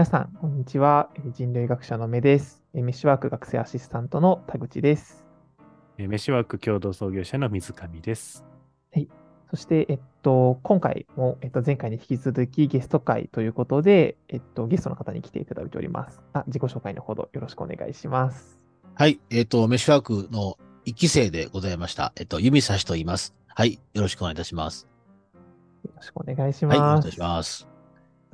皆さん、こんにちは。えー人類学者の目です。えーメッシュワーク学生アシスタントの田口です。えーメッシュワーク共同創業者の水上です。そして、えっと、今回も、えっと、前回に引き続きゲスト会ということで、えっと、ゲストの方に来ていただいております。あ、自己紹介のほどよろしくお願いします。はい。えっ、と、メッシュワークの一期生でございました。えっ、と、弓差しと言います。はい。よろしくお願いいたします。よろしくお願いしはい。お願いします。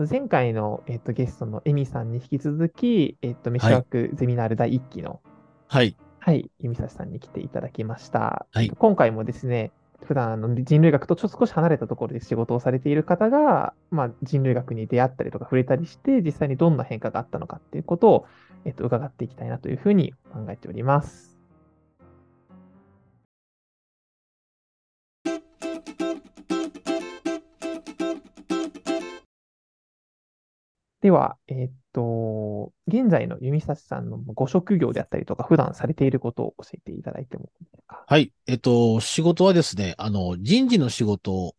前回の、えっと、ゲストのエミさんに引き続き、えっと、メッシュワークゼミナール第1期の、はい。はい、弓差さんに来ていただきました。はい今回もですね、普段あの人類学とちょっと少し離れたところで仕事をされている方が、まあ、人類学に出会ったりとか触れたりして、実際にどんな変化があったのかっていうことを、えっと、伺っていきたいなというふうに考えております。では、えっと、現在の弓差さんのご職業であったりとか、普段されていることを教えていただいてもいいですか？はい。えっ、と、仕事はですね、あの、人事の仕事を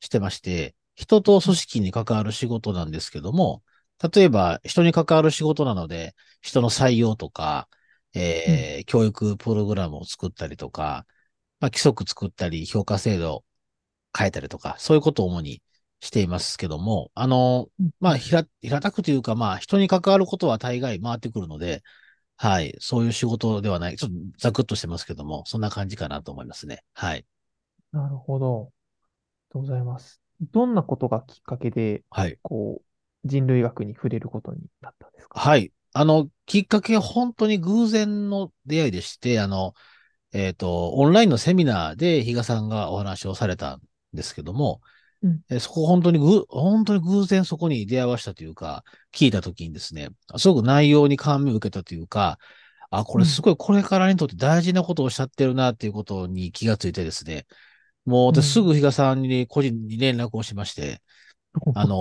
してまして、人と組織に関わる仕事なんですけども、例えば人に関わる仕事なので、人の採用とか、えー教育プログラムを作ったりとか、まあ、規則作ったり、評価制度を変えたりとか、そういうことを主にしていますけども、あの、まあ、平、平たくというか、まあ、人に関わることは大概回ってくるので、はい、そういう仕事ではない、ちょっとざくっとしてますけども、そんな感じかなと思いますね。はい。なるほど。ありがとうございます。どんなことがきっかけで、はい。こう、人類学に触れることになったんですか？はい。あの、きっかけは本当に偶然の出会いでして、あの、えっと、オンラインのセミナーで比嘉さんがお話をされたんですけども、うんえそこ本当にぐ、本当に偶然そこに出会わしたというか、聞いたときにですね、すごく内容に感銘を受けたというか、あ、これすごいこれからにとって大事なことをおっしゃってるなっていうことに気がついてですね、もううん私すぐ比嘉さんに個人に連絡をしまして、あの、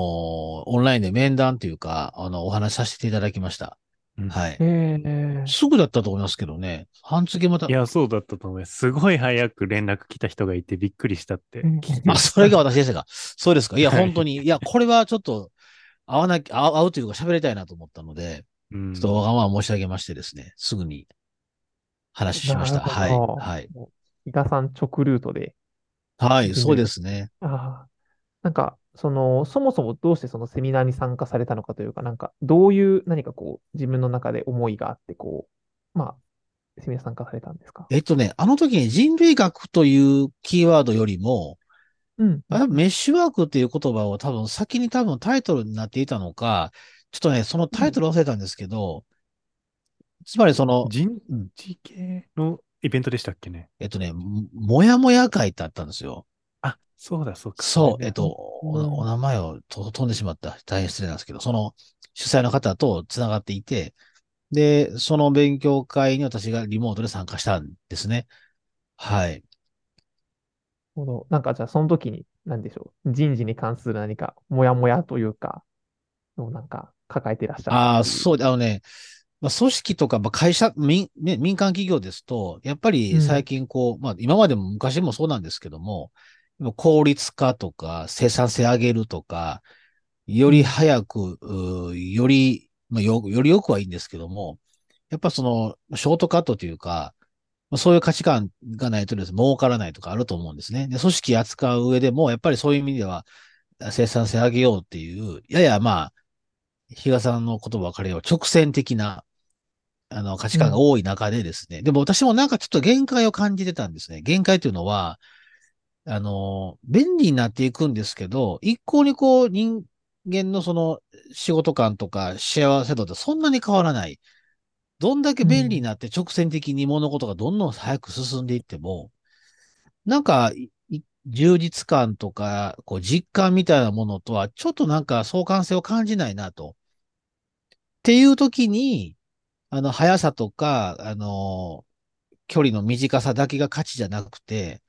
オンラインで面談というか、あの、お話しさせていただきました。うんはい。ええすぐだったと思いますけどね。半月またい。や、そうだったと思います。すごい早く連絡来た人がいてびっくりしたってまあ、したそれが私でしたか。そうですか。いや、はい本当に。いや、これはちょっと、会わなきゃ、会うというか喋りたいなと思ったので、うんちょっとわがまま申し上げましてですね、すぐに話しました。はい。はい。伊賀さん直ルートで、はい、そうですね。ああ、なんか、その、そもそもどうしてそのセミナーに参加されたのかというか、なんか、どういう何かこう、自分の中で思いがあって、こう、まあ、セミナー参加されたんですか？えっとね、あの時に人類学というキーワードよりも、うん。あメッシュワークっていう言葉を多分先に多分タイトルになっていたのか、ちょっとね、そのタイトル忘れたんですけど、つまりその、人うん事系のイベントでしたっけね？えっとね、ももやもや会ってあったんですよ。あ、そうだ、そうか。そう、えっと、おお名前をと飛んでしまった。大変失礼なんですけど、その主催の方と繋がっていて、で、その勉強会に私がリモートで参加したんですね。はい。なるほどなんか、じゃあ、その時に、なんでしょう、人事に関する何か、もやもやというか、のなんか、抱えていらっしゃるああ、そう、あのね、まあ、組織とか、まあ、会社、民、ね民間企業ですと、やっぱうんり最近こう、まあ、今までも昔もそうなんですけども、効率化とか、生産性上げるとか、より早く、より、まあ、よ、よりよくはいいんですけども、やっぱその、ショートカットというか、まあそういう価値観がないとですね、儲からないとかあると思うんですね。で、組織扱う上でも、やっぱりそういう意味では、生産性上げようっていう、ややまあ、比嘉さんの言葉を借りれば直線的な、あの、価値観が多い中でですね、でも私もなんかちょっと限界を感じてたんですね。限界というのは、あの、便利になっていくんですけど、一向にこう人間のその仕事感とか幸せ度ってそんなに変わらない。どんだけ便利になって直線的に物事がどんどん早く進んでいっても、なんか、充実感とか、こう実感みたいなものとは、ちょっとなんか相関性を感じないなと。っていう時に、あの、速さとか、あの、距離の短さだけが価値じゃなくて、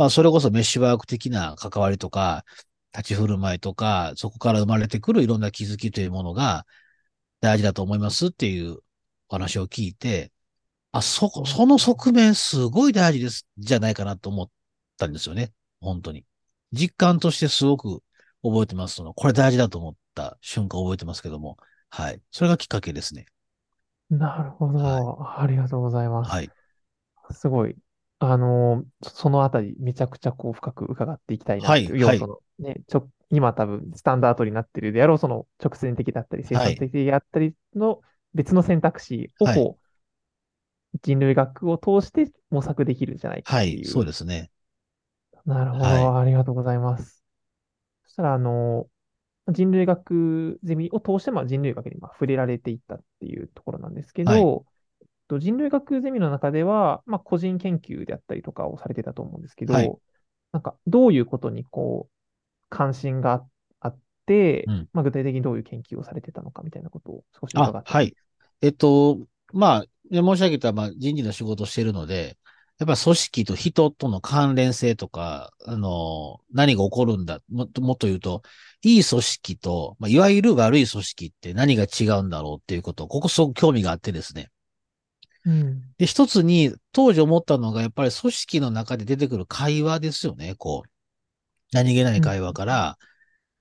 まあ、それこそメッシュワーク的な関わりとか、立ち振る舞いとか、そこから生まれてくるいろんな気づきというものが大事だと思いますっていうお話を聞いて、あ、そこ、その側面すごい大事です、じゃないかなと思ったんですよね。本当に。実感としてすごく覚えてますの。これ大事だと思った瞬間覚えてますけども。はい。それがきっかけですね。なるほど。ありがとうございます。はい。すごい。あの、そのあたり、めちゃくちゃこう深く伺っていきたいなはいという要素の、ね、ちょ、今多分スタンダードになってるであろう、その直線的だったり、生産的であったりの別の選択肢をはいこう、人類学を通して模索できるんじゃないかはい。っていう。そうですね。なるほど。はありがとうございます。そしたら、あの、人類学ゼミを通して、まあ、人類学にまあ触れられていったっていうところなんですけど、はいと人類学ゼミの中では、まあ、個人研究であったりとかをされてたと思うんですけど、はいなんか、どういうことにこう、関心があって、うんまあ、具体的にどういう研究をされてたのかみたいなことを少しあ伺っ、てはい。えっと、まあ、ね申し上げた、まあ、人事の仕事をしているので、やっぱり組織と人との関連性とか、あの、何が起こるんだ、もっともっと言うと、いい組織と、まあ、いわゆる悪い組織って何が違うんだろうっていうことを、ここすごく興味があってですね。うん。で、一つに、当時思ったのが、やっぱり組織の中で出てくる会話ですよね、こう。何気ない会話から、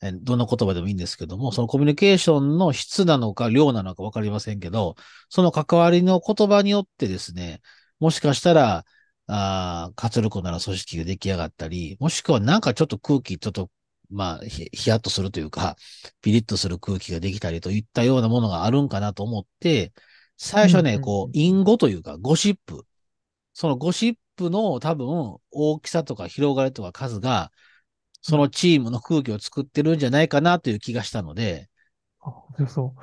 えどんな言葉でもいいんですけども、そのコミュニケーションの質なのか量なのかわかりませんけど、その関わりの言葉によってですね、もしかしたら、あー活力なら組織が出来上がったり、もしくはなんかちょっと空気、ちょっと、まあ、ひヒヤッとするというか、ピリッとする空気ができたりといったようなものがあるんかなと思って、最初はね、うんうんうんこう、隠語というか、ゴシップ。そのゴシップの多分、大きさとか広がりとか数が、そのチームの空気を作ってるんじゃないかなという気がしたので、あ、そうそう。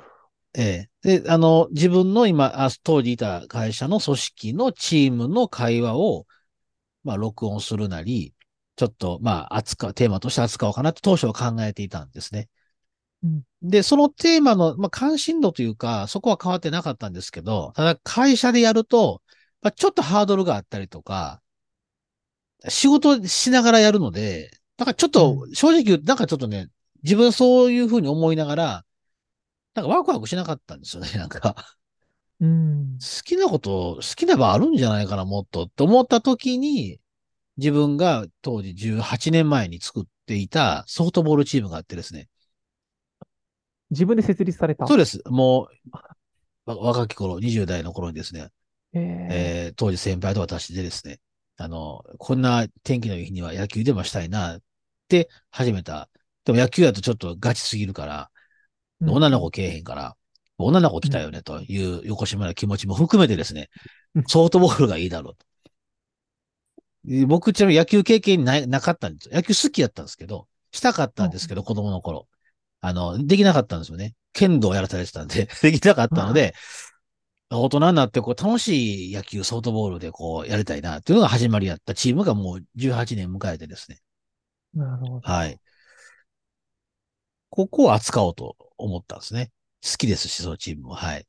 ええ。で、あの、自分の今、あ当時いた会社の組織のチームの会話を、まあ、録音するなり、ちょっと、まあ、扱う、テーマとして扱おうかなと当初は考えていたんですね。うんで、そのテーマの、まあ、関心度というか、そこは変わってなかったんですけど、ただ会社でやると、まあ、ちょっとハードルがあったりとか、仕事しながらやるので、なんかちょっと、正直言うと、なんかちょっとね、自分そういうふうに思いながら、なんかワクワクしなかったんですよね、なんか。うん。好きなこと、好きな場あるんじゃないかな、もっとって思った時に、自分が当時18年前に作っていたソフトボールチームがあってですね。自分で設立された？そうです。もう、わ若き頃、20代の頃にですね、えーえー当時先輩と私でですね、あの、こんな天気のいい日には野球でもしたいなって始めた。でも野球だとちょっとガチすぎるから、うん女の子来えへんから、女の子来たよねという横島な気持ちも含めてですねうん、ソフトボールがいいだろうと。で僕ちなみに野球経験ななかったんですよ。野球好きだったんですけど、したかったんですけど、子供の頃。あの、できなかったんですよね。剣道をやらされてたんで、できなかったので、大人になってこう楽しい野球、ソフトボールでこうやりたいなっていうのが始まりやったチームがもう18年迎えてですね。なるほど。はい。ここを扱おうと思ったんですね。好きですし、そのチームは。はい。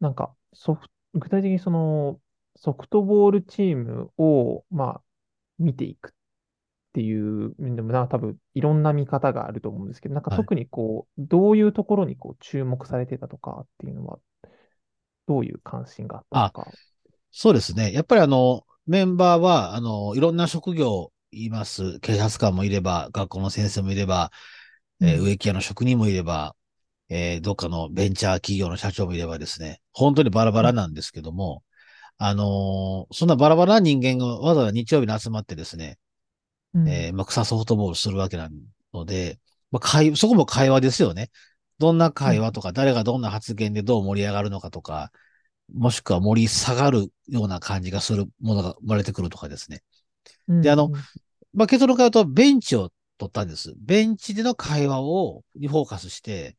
なんか、ソフ具体的にその、ソフトボールチームを、まあ、見ていくっていう、でもな、多分、いろんな見方があると思うんですけど、なんかはい特にこう、どういうところにこう、注目されてたとかっていうのは、どういう関心があったのか。そうですね。やっぱりあの、メンバーは、あの、いろんな職業います。警察官もいれば、学校の先生もいれば、えーうん植木屋の職人もいれば、えーどっかのベンチャー企業の社長もいればですね、本当にバラバラなんですけども、あのーそんなバラバラな人間がわざわざ日曜日に集まってですね、うんえーまあ、草ソフトボールするわけなので、まあ、会、そこも会話ですよね。どんな会話とか、誰がどんな発言でどう盛り上がるのかとか、もしくは盛り下がるような感じがするものが生まれてくるとかですね。であのうんまあ、結論から言うと、ベンチを取ったんです。ベンチでの会話を、にフォーカスして、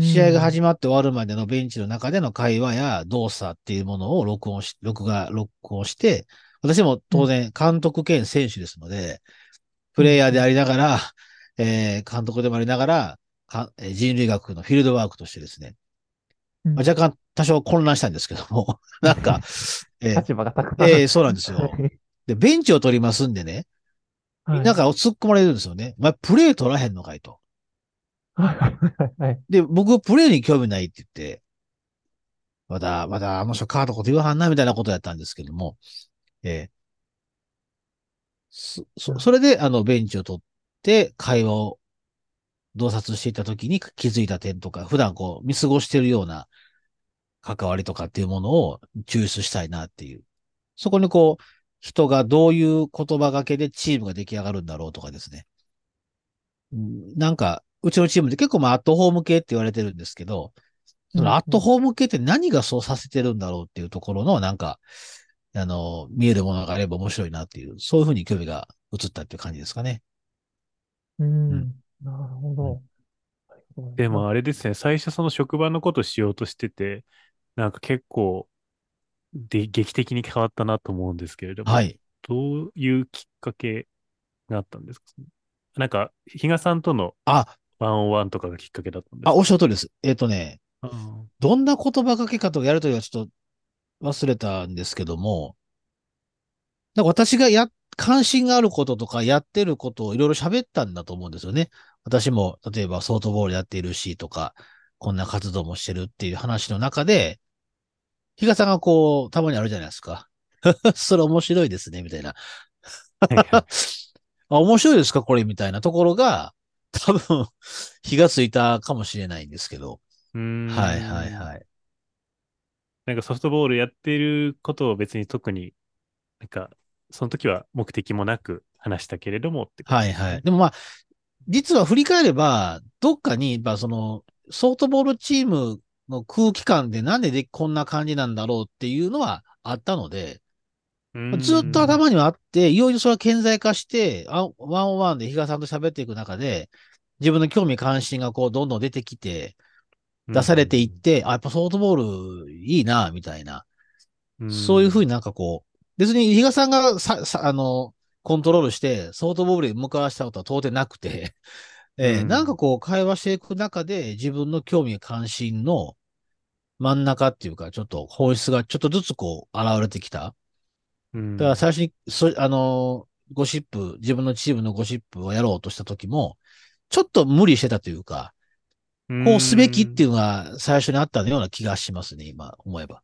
試合が始まって終わるまでのベンチの中での会話や動作っていうものを録音し、録画、録音して、私も当然監督兼選手ですので、プレイヤーでありながら、えー監督でもありながら、かえー人類学のフィールドワークとしてですね、うんまあ、若干多少混乱したんですけども、なんか、えー立場がたくさん。えーそうなんですよ。で、ベンチを取りますんでね、はい。なんか突っ込まれるんですよね。お前プレイ取らへんのかいと。はいはいはい。で、僕、プレイに興味ないって言って、まだ、まだ、あの人変わったこと言わはんな、みたいなことやったんですけども、えーそ、そそれで、あの、ベンチを取って会話を洞察していた時に気づいた点とか、普段こう見過ごしてるような関わりとかっていうものを抽出したいなっていう。そこにこう、人がどういう言葉がけでチームが出来上がるんだろうとかですね。なんか、うちのチームで結構まあアットホーム系って言われてるんですけど、そのアットホーム系って何がそうさせてるんだろうっていうところのなんか、あの、見えるものがあれば面白いなっていう、そういうふうに興味が移ったっていう感じですかね。うん。うんなるほど。でもあれですね、最初その職場のことしようとしてて、なんか結構、で、劇的に変わったなと思うんですけれども、はい。どういうきっかけがあったんですか？なんか、比嘉さんとのあ、ワンオンワンとかがきっかけだったんですあ、かおっしゃる通りです。えっ、とね、あどんな言葉かけ方をやるというのはちょっと忘れたんですけども、なんか私がや、関心があることとかやってることをいろいろ喋ったんだと思うんですよね。私も、例えばソフトボールやっているしとか、こんな活動もしてるっていう話の中で、比嘉さんがこう、たまにあるじゃないですか。それ面白いですね、みたいな。はいはい あ、面白いですかこれみたいなところが、多分、火がついたかもしれないんですけど。うーんはいはいはい。なんかソフトボールやってることを別に特に、なんか、その時は目的もなく話したけれどもってはいはい。でもまあ、実は振り返れば、どっかに、まあその、ソフトボールチームの空気感でなんででこんな感じなんだろうっていうのはあったので、ずっと頭にはあって、いよいよそれは顕在化して、あワンオンワンで比嘉さんと喋っていく中で、自分の興味関心がこうどんどん出てきて、出されていって、あ、やっぱソフトボールいいな、みたいな。んそういうふうになんかこう、別に比嘉さんがさ、さ、あの、コントロールして、ソフトボールに向かわしたことは到底なくて、えーうんなんかこう、会話していく中で、自分の興味関心の真ん中っていうか、ちょっと本質がちょっとずつこう、現れてきた。うんだから最初に、そ、あの、ゴシップ、自分のチームのゴシップをやろうとした時も、ちょっと無理してたというか、こうすべきっていうのが最初にあったような気がしますね、今思えば。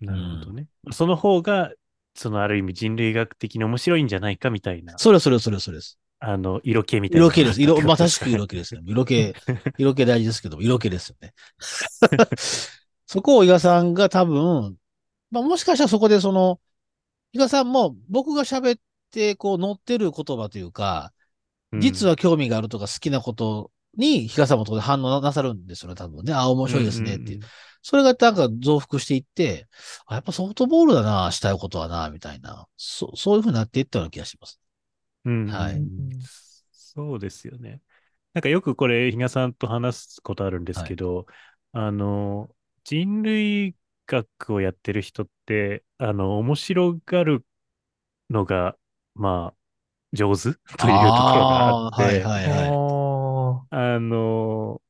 なるほどね。その方が、そのある意味人類学的に面白いんじゃないかみたいな、それそれそれそれです。あの、色気みたいな。色気です。色、まさしく色色気ですね。色気、色気大事ですけど、色気ですよね。そこを伊賀さんが多分、まあもしかしたらそこでその、伊賀さんも僕が喋ってこう乗ってる言葉というか、実はは興味があるとか好きなことに、比嘉さんもそこで反応なさるんですよね、多分ね。あ、面白いですねっていう。それがなんか増幅していって、あ、やっぱソフトボールだな、したいことはな、みたいな。そそういうふうになっていったような気がします。うん。はいうんそうですよね。なんかよくこれ、比嘉さんと話すことあるんですけど、あの、人類学をやってる人って、あの、面白がるのが、まあ、上手というところがあって、はいはいはい。ああの、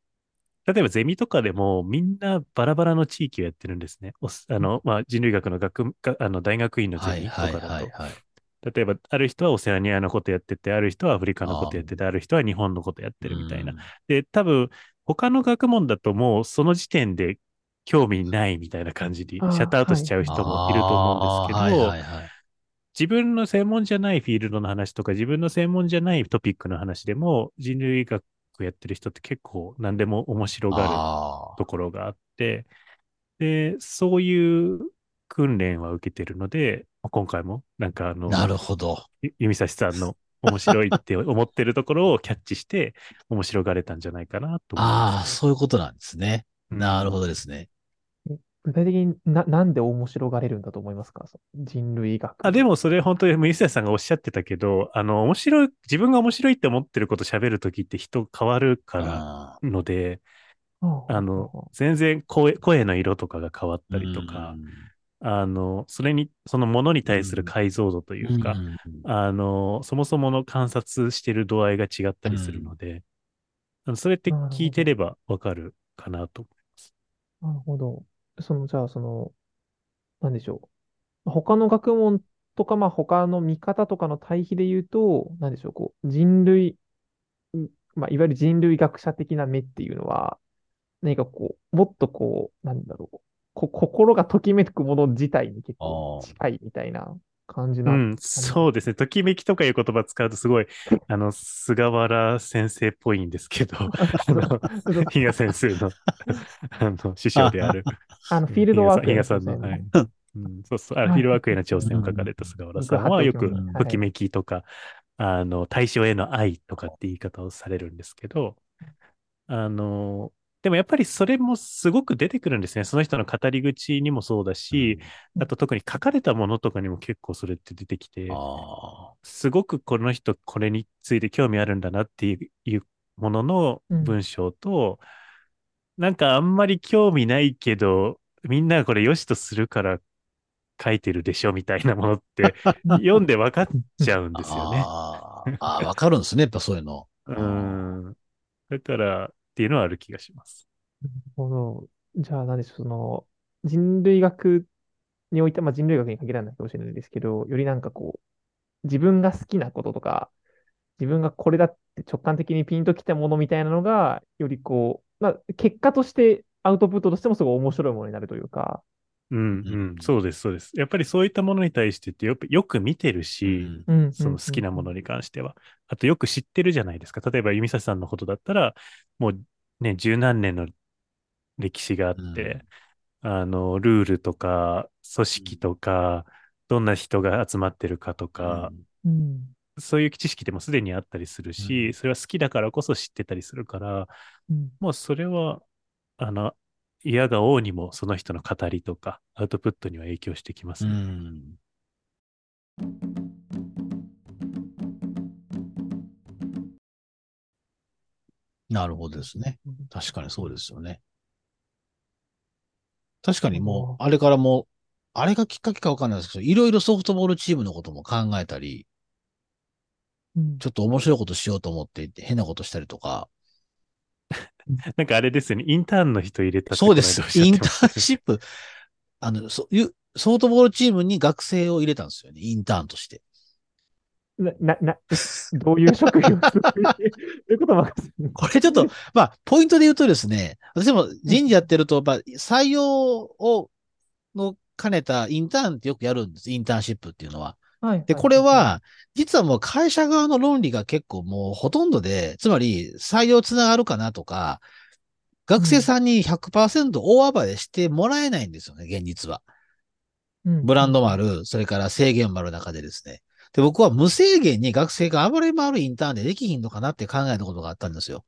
例えばゼミとかでもみんなバラバラの地域をやってるんですね。あの、まあ、人類学の学があの大学院のゼミとかはいだと。はいはいはい。例えば、ある人はオセアニアのことやってて、ある人はアフリカのことやってて、ある人は日本のことやってるみたいな。で、多分、他の学問だともうその時点で興味ないみたいな感じにシャットアウトしちゃう人もいると思うんですけど、あーはいはいはい。自分の専門じゃないフィールドの話とか、自分の専門じゃないトピックの話でも、人類学やってる人って結構何でも面白がるあところがあって、で、そういう訓練は受けてるので、今回もなんかあの、ーなるほど。ゆ弓指さんの面白いって思ってるところをキャッチして、面白がれたんじゃないかなと思いああ。そういうことなんですね。うんなるほどですね。具体的にな、なんで面白がれるんだと思いますか？人類学。あ、でもそれ本当に弓指さんがおっしゃってたけど、あの、面白い、自分が面白いって思ってること喋るときって人変わるからあので、ああの、全然声、声の色とかが変わっーたりとかう、ん。あの、それに、そのものに対する解像度というか、ん。あの、そもそもの観察してる度合いが違ったりするので、あのそれって聞いてればわかるかなと。なるほど。その、じゃあ、その、なんでしょう。他の学問とか、まあ、他の見方とかの対比で言うと、なんでしょう、こう、人類、んまあ、いわゆる人類学者的な目っていうのは、何かこう、もっとこう、なんだろう、こ、心がときめくもの自体に結構近いみたいな感じな。うん、そうですね。ときめきとかいう言葉使うとすごい、あの、菅原先生っぽいんですけど、あの、比嘉先生の、あの、師匠である。あの、フィールドワーク比へ嘉さんの、はい。うん、そうそう、あフィールドワークへの挑戦を書かれた菅原さん。はよくうんときめきとか、あの、対象への愛とかって言い方をされるんですけど、あの、でもやっぱりそれもすごく出てくるんですね。その人の語り口にもそうだし、あと特に書かれたものとかにも結構それって出てきて、あすごくこの人これについて興味あるんだなっていうもののうん文章と、なんかあんまり興味ないけど、みんながこれ良しとするから書いてるでしょみたいなものって読んで分かっちゃうんあ。ですよね。あ ーあー、わかるんですね。やっぱそういうの。うん。だからっていうのはある気がします。なるほど。じゃあ、何でしょう、その、人類学において、まあ人類学に限らないかもしれないですけど、よりなんかこう、自分が好きなこととか、自分がこれだって直感的にピンときたものみたいなのが、よりこう、まあ結果として、アウトプットとしてもすごい面白いものになるというか、うん、ううん。ん、そうです、そうです。やっぱりそういったものに対してってよくよく見てるし、うん。うんその好きなものに関しては。あとよく知ってるじゃないですか。例えば、弓指さんのことだったら、もうね、十何年の歴史があって、あの、ルールとか、組織とか、どんな人が集まってるかとか、うん。そういう知識でもすでにあったりするし、うん。それは好きだからこそ知ってたりするから、うん。もうそれは、あの、嫌が王にもその人の語りとか、アウトプットには影響してきますうね。ん。なるほどですね。確かにそうですよね。確かにもう、あれからもう、あれがきっかけかわかんないですけど、いろいろソフトボールチームのことも考えたり、うんちょっと面白いことしようと思って変なことしたりとか。なんかあれですよね、インターンの人入れたそうですインターンシップ、あの、そういう、ソフトボールチームに学生を入れたんですよね。インターンとして。な、な、な、どういう職業 どういうこともこれちょっと、まあ、ポイントで言うとですね、私も人事やってると、まあ、採用を、の兼ねたインターンってよくやるんです。インターンシップっていうのは。はい。で、これは、実はもう会社側の論理が結構もうほとんどで、つまり採用つながるかなとか、学生さんに100%大暴れしてもらえないんですよね、現実は。うん、ブランドもある、それから制限もある中でですね。で、僕は無制限に学生が暴れ回るインターンでできひんのかなって考えたことがあったんですよ。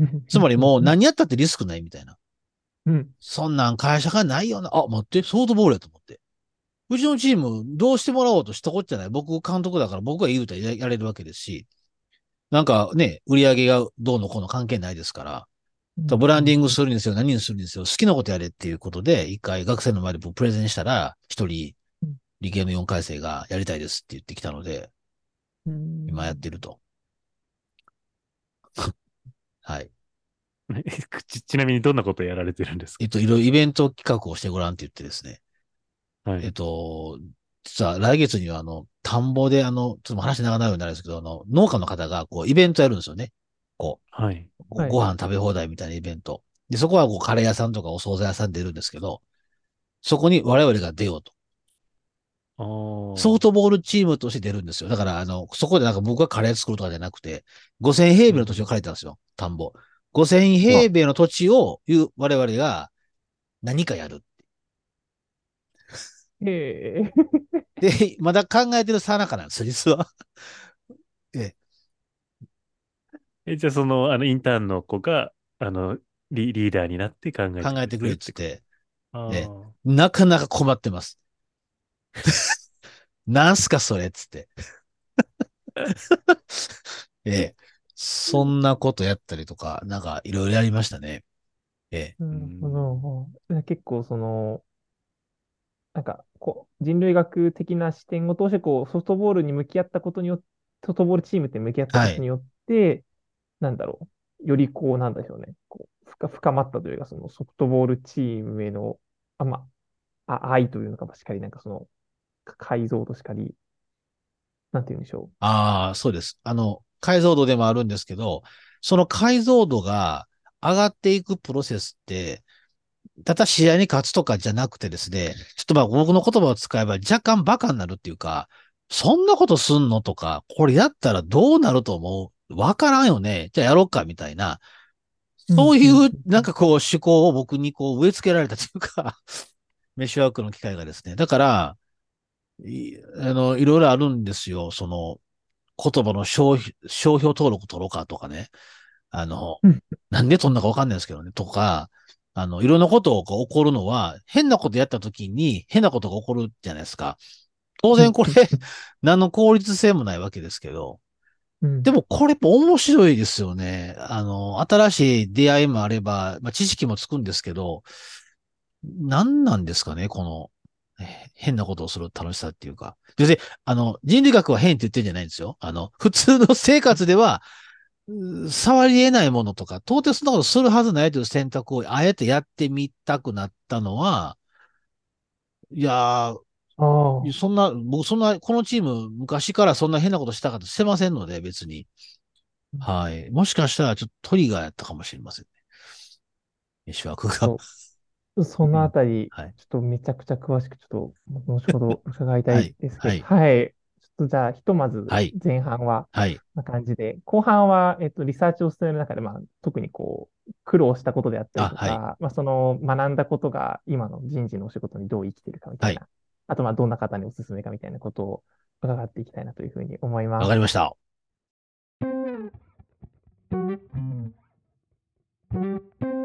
う んつまりもう、何やったってリスクないみたいな。うん。そんなん会社がないよな。あ、待って、ソフトボールやと思って。うちのチーム、どうしてもらおうとしたこっちゃない。僕、監督だから僕が言うたらややれるわけですし。なんかね、売り上げがどうのこうの関係ないですから。ブランディングするにせよ、何にするにせよ、好きなことやれっていうことで、一回学生の前で僕プレゼンしたら、一人うん、理系の4回生がやりたいですって言ってきたので、うん今やってると。はい。ちちなみにどんなことをやられてるんですか？えっと、いろいろイベント企画をしてごらんって言ってですね。はいえっと、実は来月にはあの、田んぼであの、ちょっと話長くなるようになるんですけど、あの、農家の方がこう、イベントやるんですよね。こはい。う、ごはいご飯食べ放題みたいなイベント。で、そこはこう、カレー屋さんとかお惣菜屋さん出るんですけど、そこに我々が出ようと。ソフトボールチームとして出るんですよ。だから、あの、そこでなんか僕がカレー作るとかじゃなくて、5000平米の土地を借りたんですよ。田んぼ。5000平米の土地を、いう我々が何かやる。へえ。で、まだ考えてるさなかなんですよ、実は。ええ、じゃあその、あの、インターンの子が、あの、リリーダーになって考えてえ、考えてくれって言って、あねーなかなか困ってます。なんすか、それっつって。ええ、そんなことやったりとか、なんかいろいろやりましたね。ええ、なるほど。結構その、なんか、こう、人類学的な視点を通して、こう、ソフトボールに向き合ったことによって、ソフトボールチームって向き合ったことによって、なんだろう、よりこう、なんでしょうね、こう、深深まったというか、そのソフトボールチームへの、あ、まあ、あ愛というのかしかり、なんかその、か解像度しかり、なんて言うんでしょああ、そうです。あの、解像度でもあるんですけど、その解像度が上がっていくプロセスって、ただ試合に勝つとかじゃなくてですね、ちょっとまあ僕の言葉を使えば若干バカになるっていうか、そんなことすんのとか、これやったらどうなると思う？わからんよね。じゃあやろうかみたいな。そういう、なんかこう、趣向を僕にこう植え付けられたというか、メッシュワークの機会がですね。だから、いあの、いろいろあるんですよ。その、言葉の商標商標登録取ろうかとかね。あのうん、なんで取んなかわかんないですけどね。とか、あの、いろんなことが起こるのは、変なことやった時に変なことが起こるじゃないですか。当然これ、何の効率性もないわけですけど。うんでもこれやっぱ面白いですよね。あの、新しい出会いもあれば、まあ、知識もつくんですけど、何なんですかね、この、え変なことをする楽しさっていうか。別に、あの、人類学は変って言ってるんじゃないんですよ。あの、普通の生活では、触り得ないものとか、到底そんなことするはずないという選択をあえてやってみたくなったのは、いやー、そんな、僕そんな、このチーム昔からそんな変なことしたかとしてませんので、別に。はい。もしかしたらちょっとトリガーやったかもしれませんね。飯枠が。そのあたり、はいちょっとめちゃくちゃ詳しく、ちょっと、後ほど伺いたいですけど、ははい。ちょっと、じゃあ、ひとまず前半は、はい。な感じで、はい、後半は、えっと、リサーチを進める中で、まあ、特にこう、苦労したことであったりとか、はい、まあ、その、学んだことが、今の人事のお仕事にどう生きてるかみたいな、あと、まあ、どんな方におすすめかみたいなことを伺っていきたいなというふうに思います。わかりました。うん